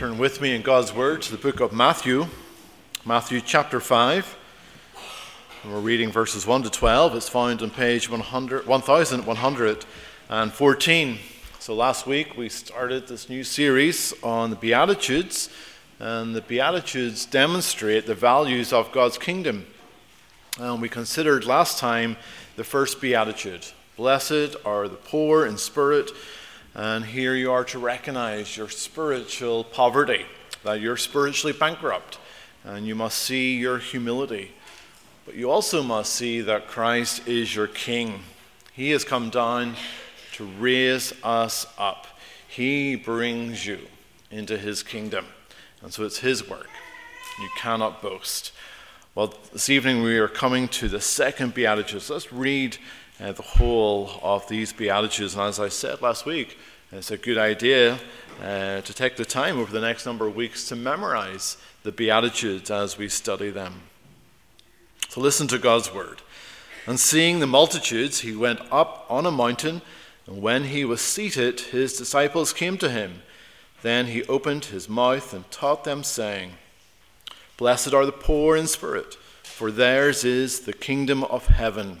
turn with me in God's Word to the book of Matthew, Matthew chapter 5. And we're reading verses 1 to 12. It's found on page 100, 1114. So last week we started this new series on the Beatitudes, and the Beatitudes demonstrate the values of God's kingdom. And we considered last time the first Beatitude Blessed are the poor in spirit and here you are to recognize your spiritual poverty, that you're spiritually bankrupt, and you must see your humility. But you also must see that Christ is your King. He has come down to raise us up. He brings you into His kingdom. And so it's His work. You cannot boast. Well, this evening we are coming to the second Beatitudes. Let's read uh, the whole of these Beatitudes. And as I said last week, it's a good idea uh, to take the time over the next number of weeks to memorize the Beatitudes as we study them. So listen to God's word. And seeing the multitudes, he went up on a mountain, and when he was seated, his disciples came to him. Then he opened his mouth and taught them, saying, Blessed are the poor in spirit, for theirs is the kingdom of heaven.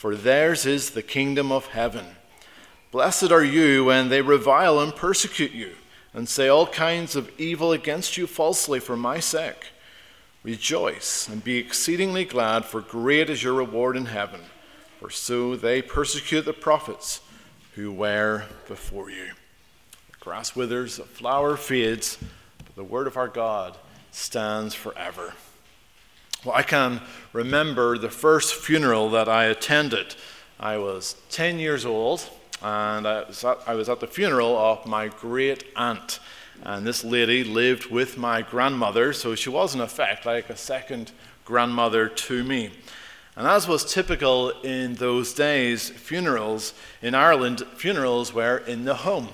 for theirs is the kingdom of heaven. Blessed are you when they revile and persecute you, and say all kinds of evil against you falsely for my sake. Rejoice and be exceedingly glad, for great is your reward in heaven. For so they persecute the prophets who were before you. The grass withers, the flower fades, but the word of our God stands forever. Well, I can remember the first funeral that I attended. I was 10 years old, and I was at, I was at the funeral of my great aunt. And this lady lived with my grandmother, so she was, in effect, like a second grandmother to me. And as was typical in those days, funerals in Ireland, funerals were in the home.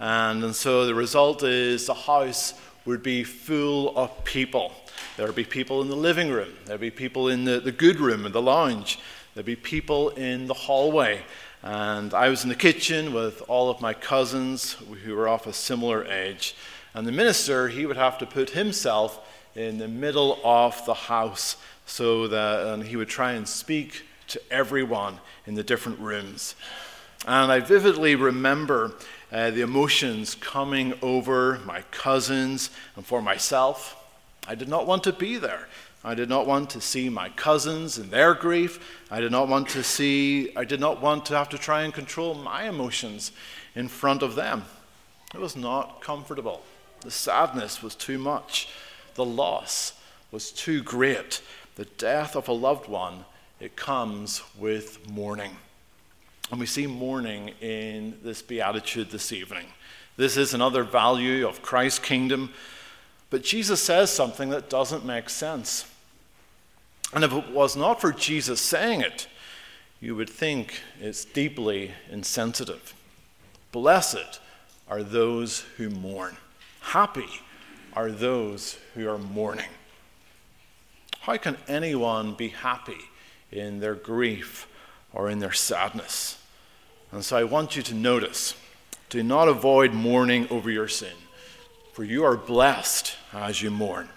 And, and so the result is the house would be full of people. There would be people in the living room. There would be people in the, the good room and the lounge. There'd be people in the hallway. And I was in the kitchen with all of my cousins who were of a similar age. And the minister, he would have to put himself in the middle of the house so that he would try and speak to everyone in the different rooms. And I vividly remember uh, the emotions coming over my cousins and for myself. I did not want to be there. I did not want to see my cousins and their grief. I did not want to see, I did not want to have to try and control my emotions in front of them. It was not comfortable. The sadness was too much. The loss was too great. The death of a loved one, it comes with mourning. And we see mourning in this beatitude this evening. This is another value of Christ's kingdom but Jesus says something that doesn't make sense. And if it was not for Jesus saying it, you would think it's deeply insensitive. Blessed are those who mourn. Happy are those who are mourning. How can anyone be happy in their grief or in their sadness? And so I want you to notice do not avoid mourning over your sin. For you are blessed as you mourn,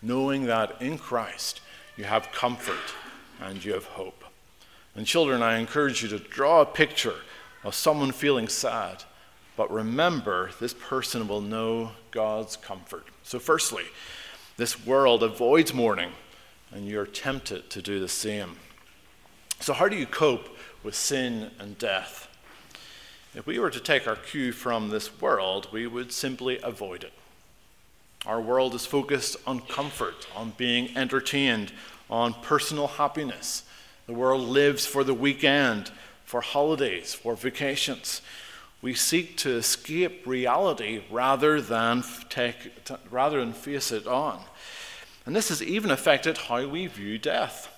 knowing that in Christ you have comfort and you have hope. And children, I encourage you to draw a picture of someone feeling sad, but remember this person will know God's comfort. So, firstly, this world avoids mourning, and you're tempted to do the same. So, how do you cope with sin and death? If we were to take our cue from this world, we would simply avoid it. Our world is focused on comfort, on being entertained, on personal happiness. The world lives for the weekend, for holidays, for vacations. We seek to escape reality rather than, take, rather than face it on. And this has even affected how we view death.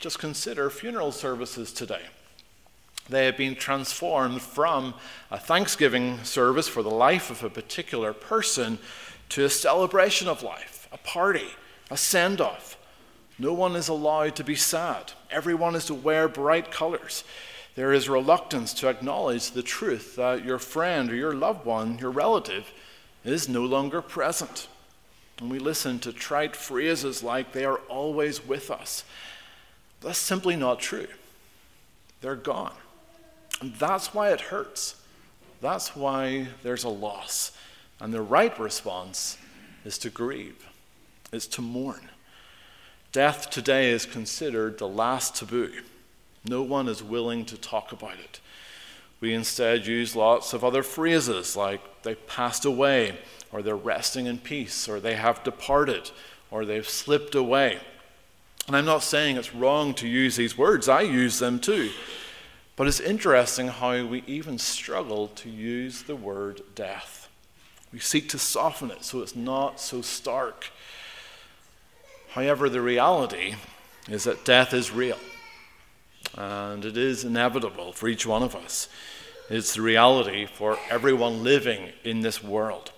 Just consider funeral services today. They have been transformed from a thanksgiving service for the life of a particular person to a celebration of life, a party, a send off. No one is allowed to be sad. Everyone is to wear bright colors. There is reluctance to acknowledge the truth that your friend or your loved one, your relative, is no longer present. And we listen to trite phrases like, they are always with us. That's simply not true. They're gone. And that's why it hurts. That's why there's a loss. And the right response is to grieve, is to mourn. Death today is considered the last taboo. No one is willing to talk about it. We instead use lots of other phrases like they passed away, or they're resting in peace, or they have departed, or they've slipped away. And I'm not saying it's wrong to use these words, I use them too. But it's interesting how we even struggle to use the word death. We seek to soften it so it's not so stark. However, the reality is that death is real and it is inevitable for each one of us. It's the reality for everyone living in this world.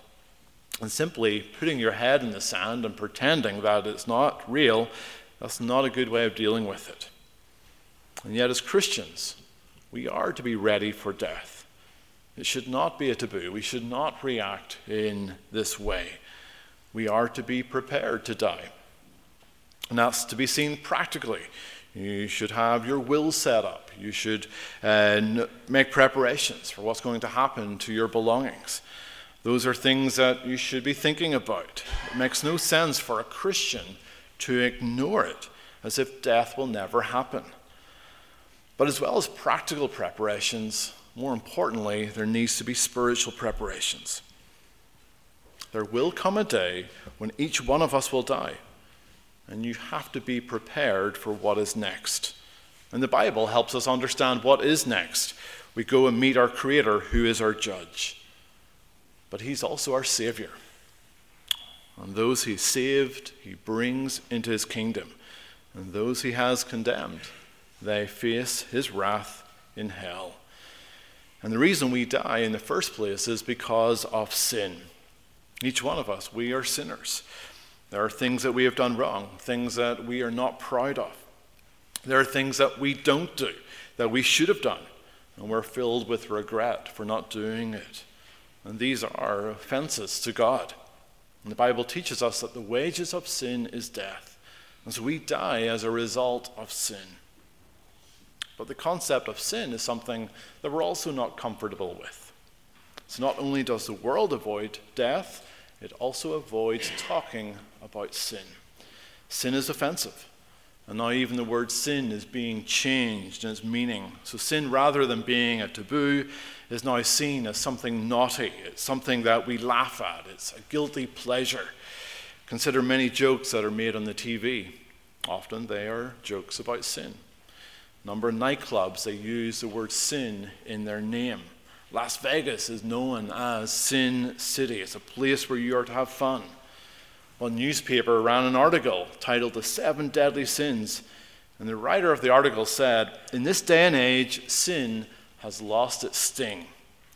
And simply putting your head in the sand and pretending that it's not real, that's not a good way of dealing with it. And yet, as Christians, we are to be ready for death. It should not be a taboo. We should not react in this way. We are to be prepared to die. And that's to be seen practically. You should have your will set up. You should uh, make preparations for what's going to happen to your belongings. Those are things that you should be thinking about. It makes no sense for a Christian to ignore it as if death will never happen. But as well as practical preparations, more importantly, there needs to be spiritual preparations. There will come a day when each one of us will die and you have to be prepared for what is next. And the Bible helps us understand what is next. We go and meet our Creator, who is our judge. But He's also our Savior. And those He saved, He brings into His kingdom. And those He has condemned, they face His wrath in hell. And the reason we die in the first place is because of sin. Each one of us, we are sinners. There are things that we have done wrong, things that we are not proud of. There are things that we don't do that we should have done, and we're filled with regret for not doing it. And these are offenses to God. And the Bible teaches us that the wages of sin is death. And so we die as a result of sin. But the concept of sin is something that we're also not comfortable with. So not only does the world avoid death, it also avoids talking about sin. Sin is offensive. And now, even the word sin is being changed in its meaning. So, sin, rather than being a taboo, is now seen as something naughty. It's something that we laugh at. It's a guilty pleasure. Consider many jokes that are made on the TV. Often they are jokes about sin. Number of nightclubs, they use the word sin in their name. Las Vegas is known as Sin City. It's a place where you are to have fun. One newspaper ran an article titled The Seven Deadly Sins, and the writer of the article said, In this day and age, sin has lost its sting.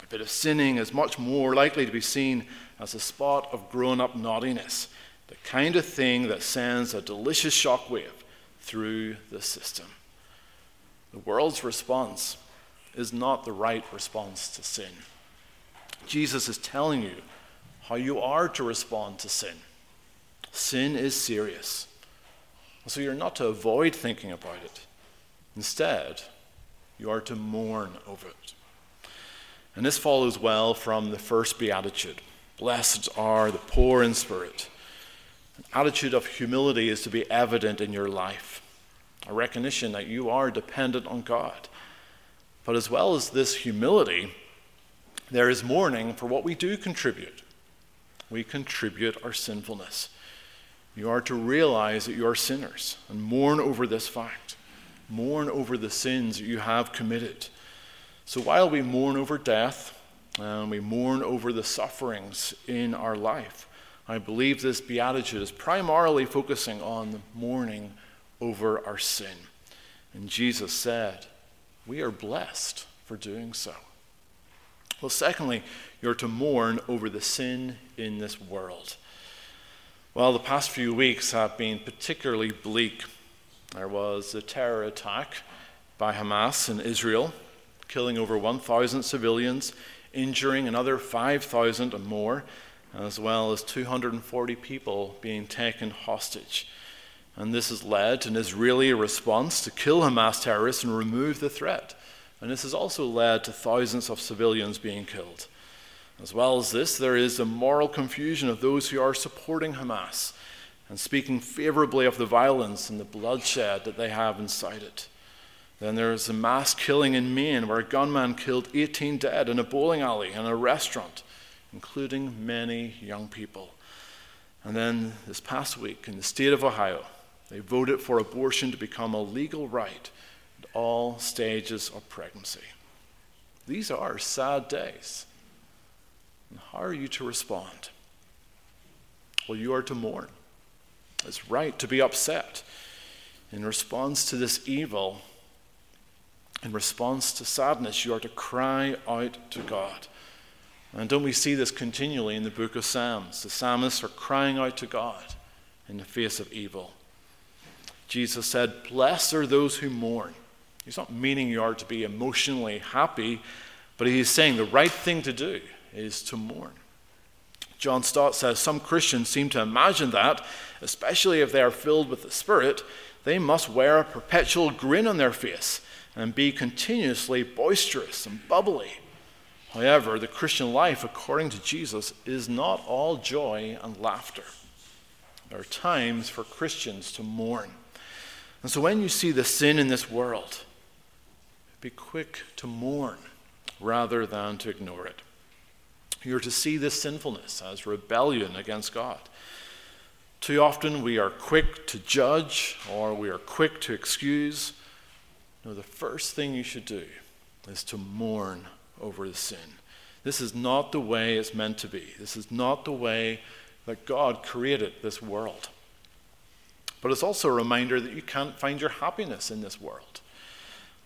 A bit of sinning is much more likely to be seen as a spot of grown up naughtiness, the kind of thing that sends a delicious shockwave through the system. The world's response is not the right response to sin. Jesus is telling you how you are to respond to sin. Sin is serious. So you're not to avoid thinking about it. Instead, you are to mourn over it. And this follows well from the first beatitude Blessed are the poor in spirit. An attitude of humility is to be evident in your life, a recognition that you are dependent on God but as well as this humility, there is mourning for what we do contribute. We contribute our sinfulness. You are to realize that you are sinners and mourn over this fact. Mourn over the sins that you have committed. So while we mourn over death and we mourn over the sufferings in our life, I believe this beatitude is primarily focusing on mourning over our sin. And Jesus said, We are blessed for doing so. Well, secondly, you're to mourn over the sin in this world. Well, the past few weeks have been particularly bleak. There was a terror attack by Hamas in Israel, killing over 1,000 civilians, injuring another 5,000 and more, as well as 240 people being taken hostage. And this has led to an Israeli response to kill Hamas terrorists and remove the threat. And this has also led to thousands of civilians being killed. As well as this, there is a moral confusion of those who are supporting Hamas and speaking favorably of the violence and the bloodshed that they have incited. Then there is a mass killing in Maine where a gunman killed 18 dead in a bowling alley and a restaurant, including many young people. And then this past week in the state of Ohio, they voted for abortion to become a legal right at all stages of pregnancy. These are sad days. And how are you to respond? Well, you are to mourn. It's right to be upset. In response to this evil, in response to sadness, you are to cry out to God. And don't we see this continually in the book of Psalms? The psalmists are crying out to God in the face of evil. Jesus said, Blessed are those who mourn. He's not meaning you are to be emotionally happy, but he's saying the right thing to do is to mourn. John Stott says some Christians seem to imagine that, especially if they are filled with the Spirit, they must wear a perpetual grin on their face and be continuously boisterous and bubbly. However, the Christian life, according to Jesus, is not all joy and laughter. There are times for Christians to mourn. And so when you see the sin in this world, be quick to mourn rather than to ignore it. You're to see this sinfulness as rebellion against God. Too often we are quick to judge or we are quick to excuse. No, the first thing you should do is to mourn over the sin. This is not the way it's meant to be. This is not the way that God created this world. But it's also a reminder that you can't find your happiness in this world.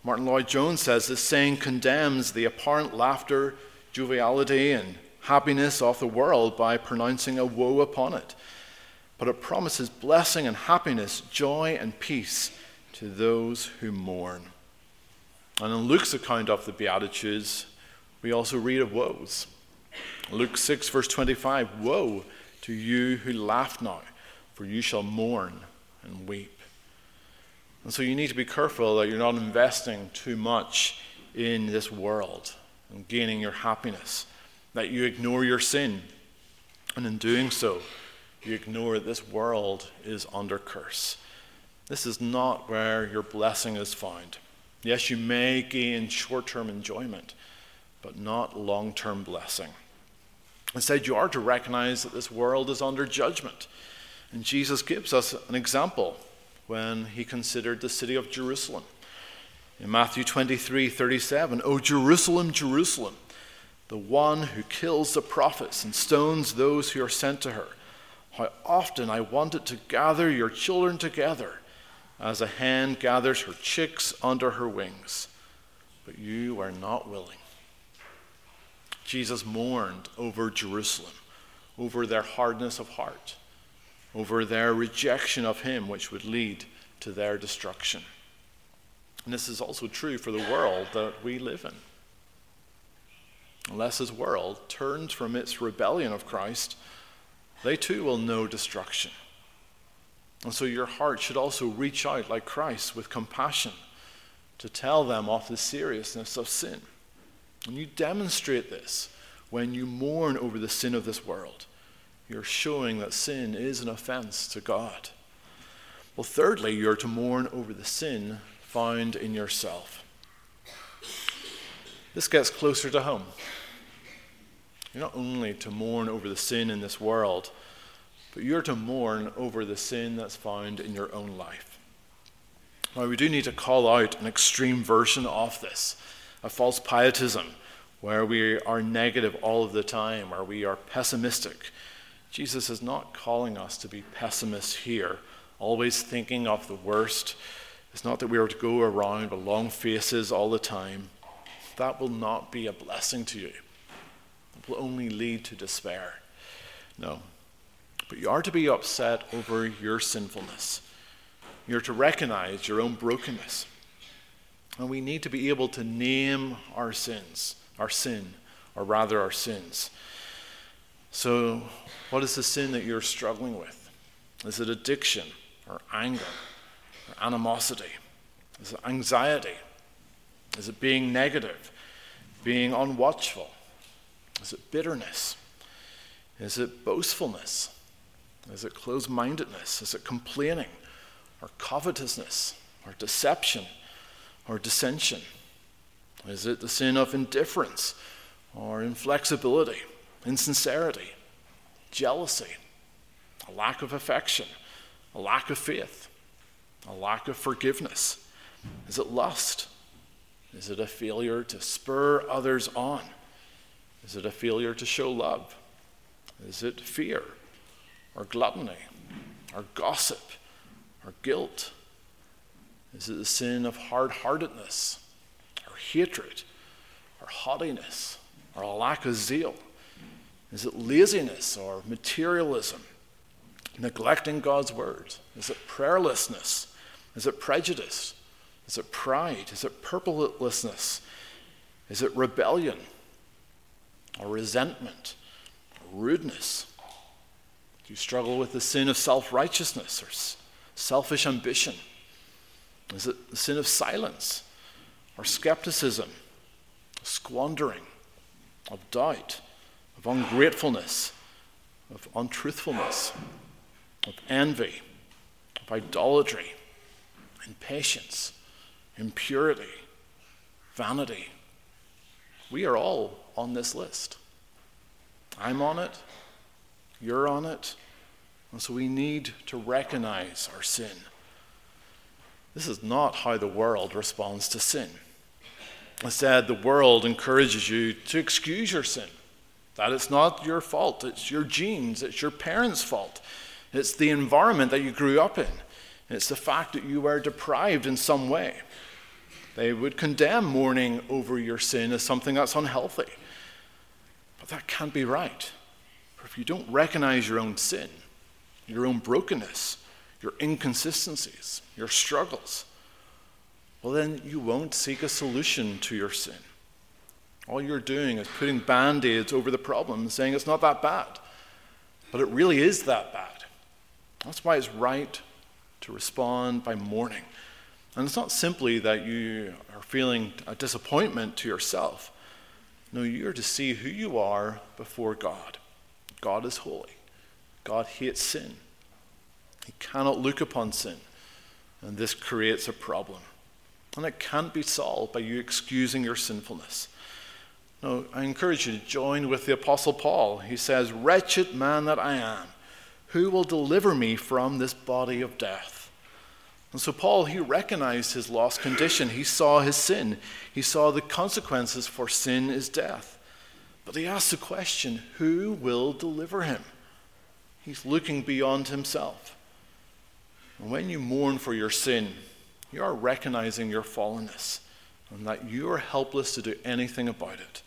Martyn Lloyd-Jones says this saying condemns the apparent laughter, joviality, and happiness of the world by pronouncing a woe upon it. But it promises blessing and happiness, joy and peace to those who mourn. And in Luke's account of the Beatitudes, we also read of woes. Luke 6, verse 25 Woe to you who laugh now, for you shall mourn and weep. And so you need to be careful that you're not investing too much in this world and gaining your happiness, that you ignore your sin. And in doing so, you ignore that this world is under curse. This is not where your blessing is found. Yes, you may gain short term enjoyment, but not long term blessing. Instead, you are to recognize that this world is under judgment and Jesus gives us an example when he considered the city of Jerusalem. In Matthew 23 37, O Jerusalem, Jerusalem, the one who kills the prophets and stones those who are sent to her. How often I wanted to gather your children together as a hen gathers her chicks under her wings, but you are not willing. Jesus mourned over Jerusalem, over their hardness of heart over their rejection of him, which would lead to their destruction. And this is also true for the world that we live in. Unless this world turns from its rebellion of Christ, they too will know destruction. And so your heart should also reach out like Christ with compassion to tell them of the seriousness of sin. And you demonstrate this when you mourn over the sin of this world you're showing that sin is an offense to God. Well, thirdly, you're to mourn over the sin found in yourself. This gets closer to home. You're not only to mourn over the sin in this world, but you're to mourn over the sin that's found in your own life. Now, we do need to call out an extreme version of this, a false pietism where we are negative all of the time, or we are pessimistic. Jesus is not calling us to be pessimists here, always thinking of the worst. It's not that we are to go around with long faces all the time. That will not be a blessing to you. It will only lead to despair. No. But you are to be upset over your sinfulness. You're to recognize your own brokenness. And we need to be able to name our sins our sin, or rather our sins. So, what is the sin that you're struggling with? Is it addiction, or anger, or animosity? Is it anxiety? Is it being negative, being unwatchful? Is it bitterness? Is it boastfulness? Is it closed mindedness? Is it complaining, or covetousness, or deception, or dissension? Is it the sin of indifference or inflexibility, insincerity, jealousy, a lack of affection, a lack of faith, a lack of forgiveness? Is it lust? Is it a failure to spur others on? Is it a failure to show love? Is it fear or gluttony or gossip or guilt? Is it the sin of hard heartedness or hatred or haughtiness or a lack of zeal? Is it laziness or materialism? Neglecting God's word? Is it prayerlessness? Is it prejudice? Is it pride? Is it purposelessness? Is it rebellion or resentment or rudeness? Do you struggle with the sin of self righteousness or selfish ambition? Is it the sin of silence? or skepticism, squandering, of doubt, of ungratefulness, of untruthfulness, of envy, of idolatry, impatience, impurity, vanity. We are all on this list. I'm on it, you're on it, and so we need to recognize our sin. This is not how the world responds to sin. Instead, the world encourages you to excuse your sin, that it's not your fault, it's your genes, it's your parents' fault, it's the environment that you grew up in, it's the fact that you were deprived in some way. They would condemn mourning over your sin as something that's unhealthy. But that can't be right. For if you don't recognize your own sin, your own brokenness, your inconsistencies, your struggles, well, then you won't seek a solution to your sin. All you're doing is putting band aids over the problem and saying it's not that bad. But it really is that bad. That's why it's right to respond by mourning. And it's not simply that you are feeling a disappointment to yourself. No, you're to see who you are before God. God is holy. God hates sin. He cannot look upon sin. And this creates a problem. And it can't be solved by you excusing your sinfulness. No, I encourage you to join with the Apostle Paul. He says, Wretched man that I am, who will deliver me from this body of death? And so, Paul, he recognized his lost condition. He saw his sin. He saw the consequences for sin is death. But he asked the question who will deliver him? He's looking beyond himself. And when you mourn for your sin, you are recognizing your fallenness and that you are helpless to do anything about it.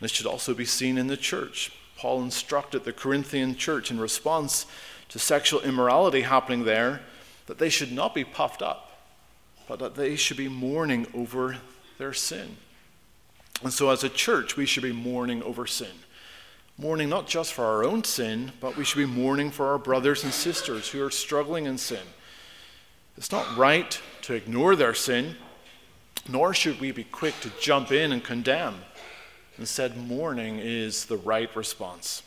This should also be seen in the church. Paul instructed the Corinthian church in response to sexual immorality happening there that they should not be puffed up, but that they should be mourning over their sin. And so, as a church, we should be mourning over sin. Mourning not just for our own sin, but we should be mourning for our brothers and sisters who are struggling in sin it's not right to ignore their sin, nor should we be quick to jump in and condemn. Instead, mourning is the right response.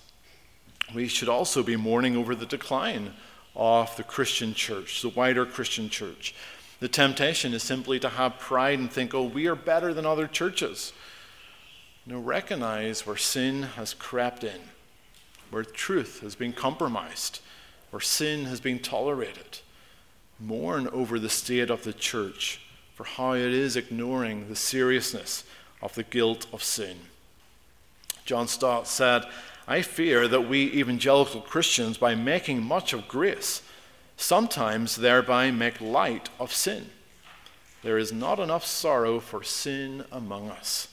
We should also be mourning over the decline of the Christian church, the wider Christian church. The temptation is simply to have pride and think, oh, we are better than other churches. No, recognize where sin has crept in, where truth has been compromised, where sin has been tolerated mourn over the state of the church, for how it is ignoring the seriousness of the guilt of sin. John Stott said, I fear that we evangelical Christians, by making much of grace, sometimes thereby make light of sin. There is not enough sorrow for sin among us.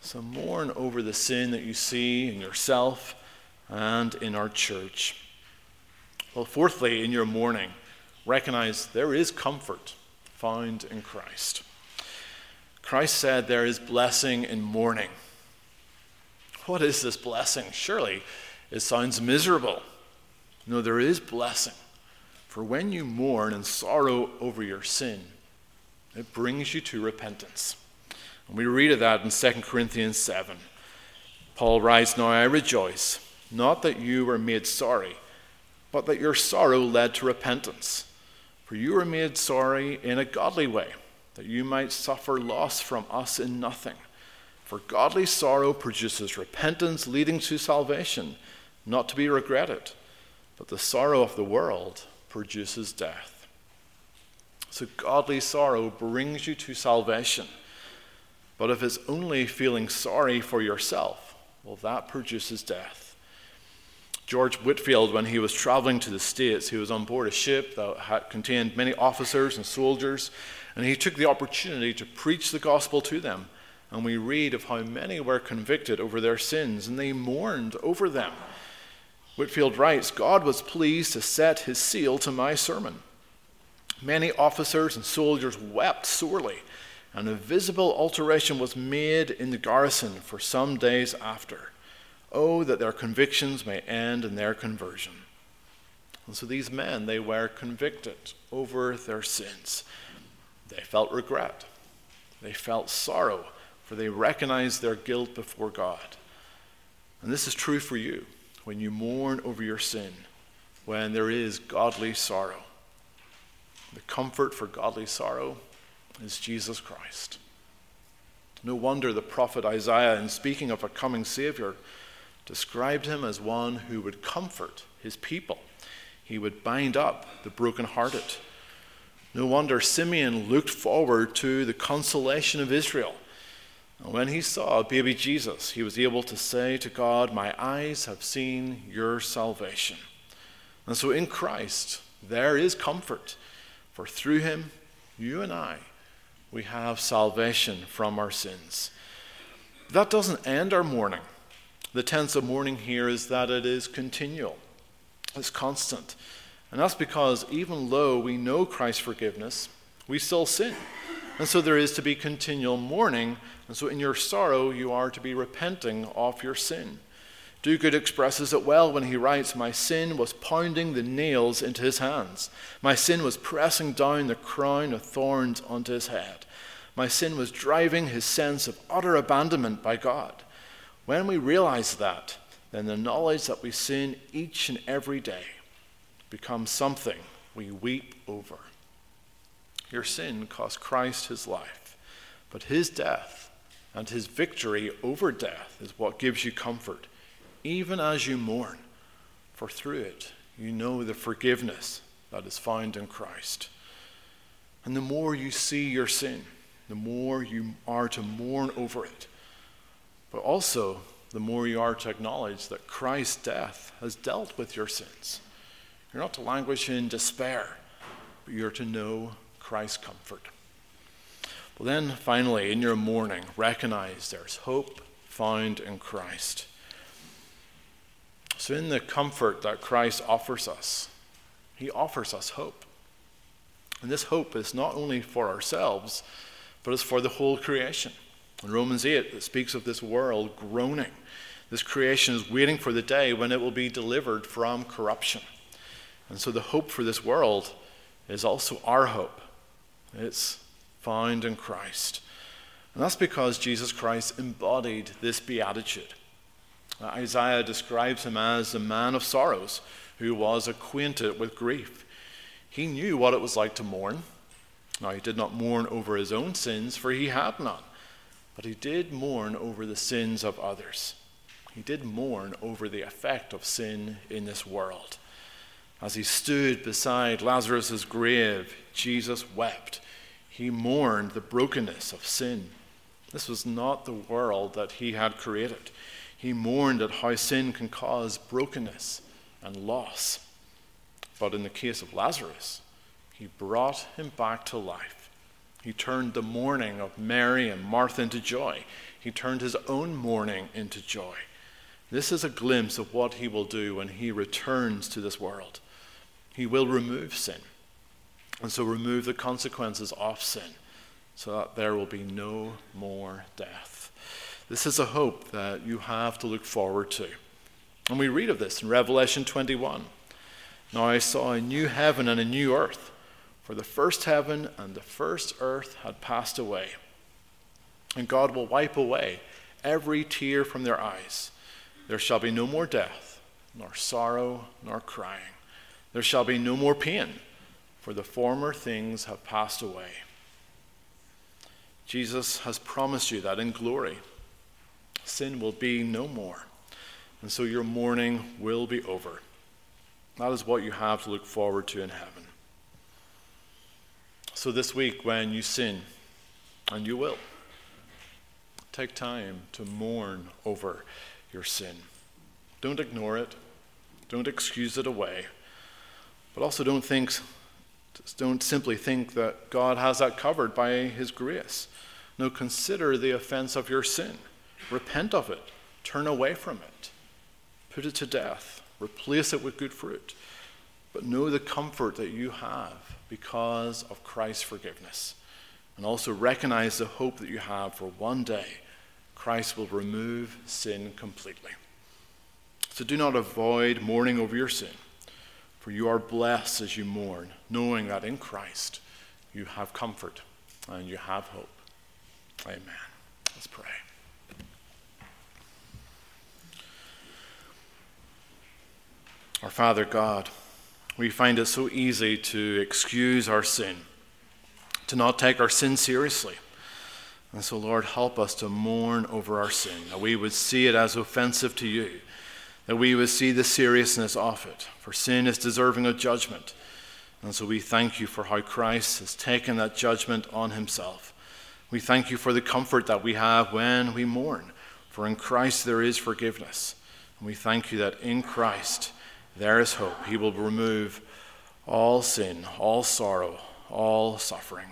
So mourn over the sin that you see in yourself and in our church. Well, fourthly, in your mourning, recognize there is comfort found in Christ. Christ said there is blessing in mourning. What is this blessing? Surely it sounds miserable. No, there is blessing. For when you mourn and sorrow over your sin, it brings you to repentance. And we read of that in 2 Corinthians 7. Paul writes, Now I rejoice, not that you were made sorry, but that your sorrow led to repentance. For you were made sorry in a godly way, that you might suffer loss from us in nothing. For godly sorrow produces repentance leading to salvation, not to be regretted. But the sorrow of the world produces death. So godly sorrow brings you to salvation. But if it's only feeling sorry for yourself, well, that produces death. George Whitefield, when he was traveling to the States, he was on board a ship that had contained many officers and soldiers, and he took the opportunity to preach the gospel to them. And we read of how many were convicted over their sins and they mourned over them. Whitefield writes God was pleased to set his seal to my sermon. Many officers and soldiers wept sorely, and a visible alteration was made in the garrison for some days after. Oh, that their convictions may end in their conversion. And so these men, they were convicted over their sins. They felt regret. They felt sorrow for they recognize their guilt before God. And this is true for you when you mourn over your sin, when there is godly sorrow. The comfort for godly sorrow is Jesus Christ. No wonder the prophet Isaiah, in speaking of a coming Savior, described him as one who would comfort his people. He would bind up the brokenhearted. No wonder Simeon looked forward to the consolation of Israel when he saw baby Jesus, he was able to say to God, My eyes have seen your salvation. And so in Christ, there is comfort, for through him, you and I, we have salvation from our sins. That doesn't end our mourning. The tense of mourning here is that it is continual, it's constant. And that's because even though we know Christ's forgiveness, we still sin. And so there is to be continual mourning. And so in your sorrow, you are to be repenting of your sin. Duguid expresses it well when he writes, My sin was pounding the nails into his hands. My sin was pressing down the crown of thorns onto his head. My sin was driving his sense of utter abandonment by God. When we realize that, then the knowledge that we sin each and every day becomes something we weep over. Your sin cost Christ his life, but his death and his victory over death is what gives you comfort, even as you mourn, for through it you know the forgiveness that is found in Christ. And the more you see your sin, the more you are to mourn over it. But also, the more you are to acknowledge that Christ's death has dealt with your sins. You're not to languish in despair, but you're to know Christ's comfort. Well, then, finally, in your mourning, recognize there's hope found in Christ. So, in the comfort that Christ offers us, he offers us hope. And this hope is not only for ourselves, but it's for the whole creation. In Romans 8, it speaks of this world groaning. This creation is waiting for the day when it will be delivered from corruption. And so the hope for this world is also our hope. It's found in Christ. And that's because Jesus Christ embodied this beatitude. Isaiah describes him as a man of sorrows who was acquainted with grief. He knew what it was like to mourn. Now, he did not mourn over his own sins, for he had none, but he did mourn over the sins of others. He did mourn over the effect of sin in this world. As he stood beside Lazarus' grave, Jesus wept He mourned the brokenness of sin. This was not the world that he had created. He mourned at how sin can cause brokenness and loss. But in the case of Lazarus, he brought him back to life. He turned the mourning of Mary and Martha into joy. He turned his own mourning into joy. This is a glimpse of what he will do when he returns to this world. He will remove sin, and so remove the consequences of sin, so that there will be no more death. This is a hope that you have to look forward to. And we read of this in Revelation 21. Now I saw a new heaven and a new earth, for the first heaven and the first earth had passed away. And God will wipe away every tear from their eyes. There shall be no more death, nor sorrow, nor crying. There shall be no more pain, for the former things have passed away. Jesus has promised you that in glory, sin will be no more. And so your mourning will be over. That is what you have to look forward to in heaven. So this week, when you sin, and you will, take time to mourn over your sin. Don't ignore it. Don't excuse it away. But also don't think don't simply think that God has that covered by his grace. No, consider the offense of your sin. Repent of it. Turn away from it. Put it to death. Replace it with good fruit. But know the comfort that you have because of Christ's forgiveness. And also recognize the hope that you have for one day Christ will remove sin completely. So do not avoid mourning over your sin, for you are blessed as you mourn, knowing that in Christ you have comfort and you have hope. Amen. Let's pray. Our Father God, we find it so easy to excuse our sin, to not take our sin seriously and so, Lord, help us to mourn over our sin, that we would see it as offensive to you, that we would see the seriousness of it. For sin is deserving of judgment. And so we thank you for how Christ has taken that judgment on himself. We thank you for the comfort that we have when we mourn, for in Christ there is forgiveness. And we thank you that in Christ there is hope. He will remove all sin, all sorrow, all suffering.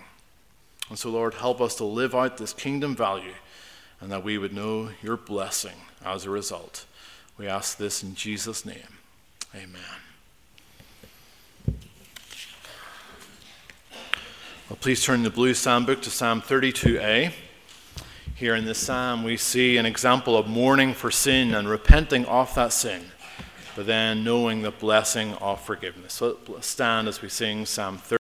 And so, Lord, help us to live out this kingdom value and that we would know your blessing as a result. We ask this in Jesus' name. Amen. Well, please turn the blue psalm book to Psalm 32a. Here in this psalm, we see an example of mourning for sin and repenting of that sin, but then knowing the blessing of forgiveness. So stand as we sing Psalm 30.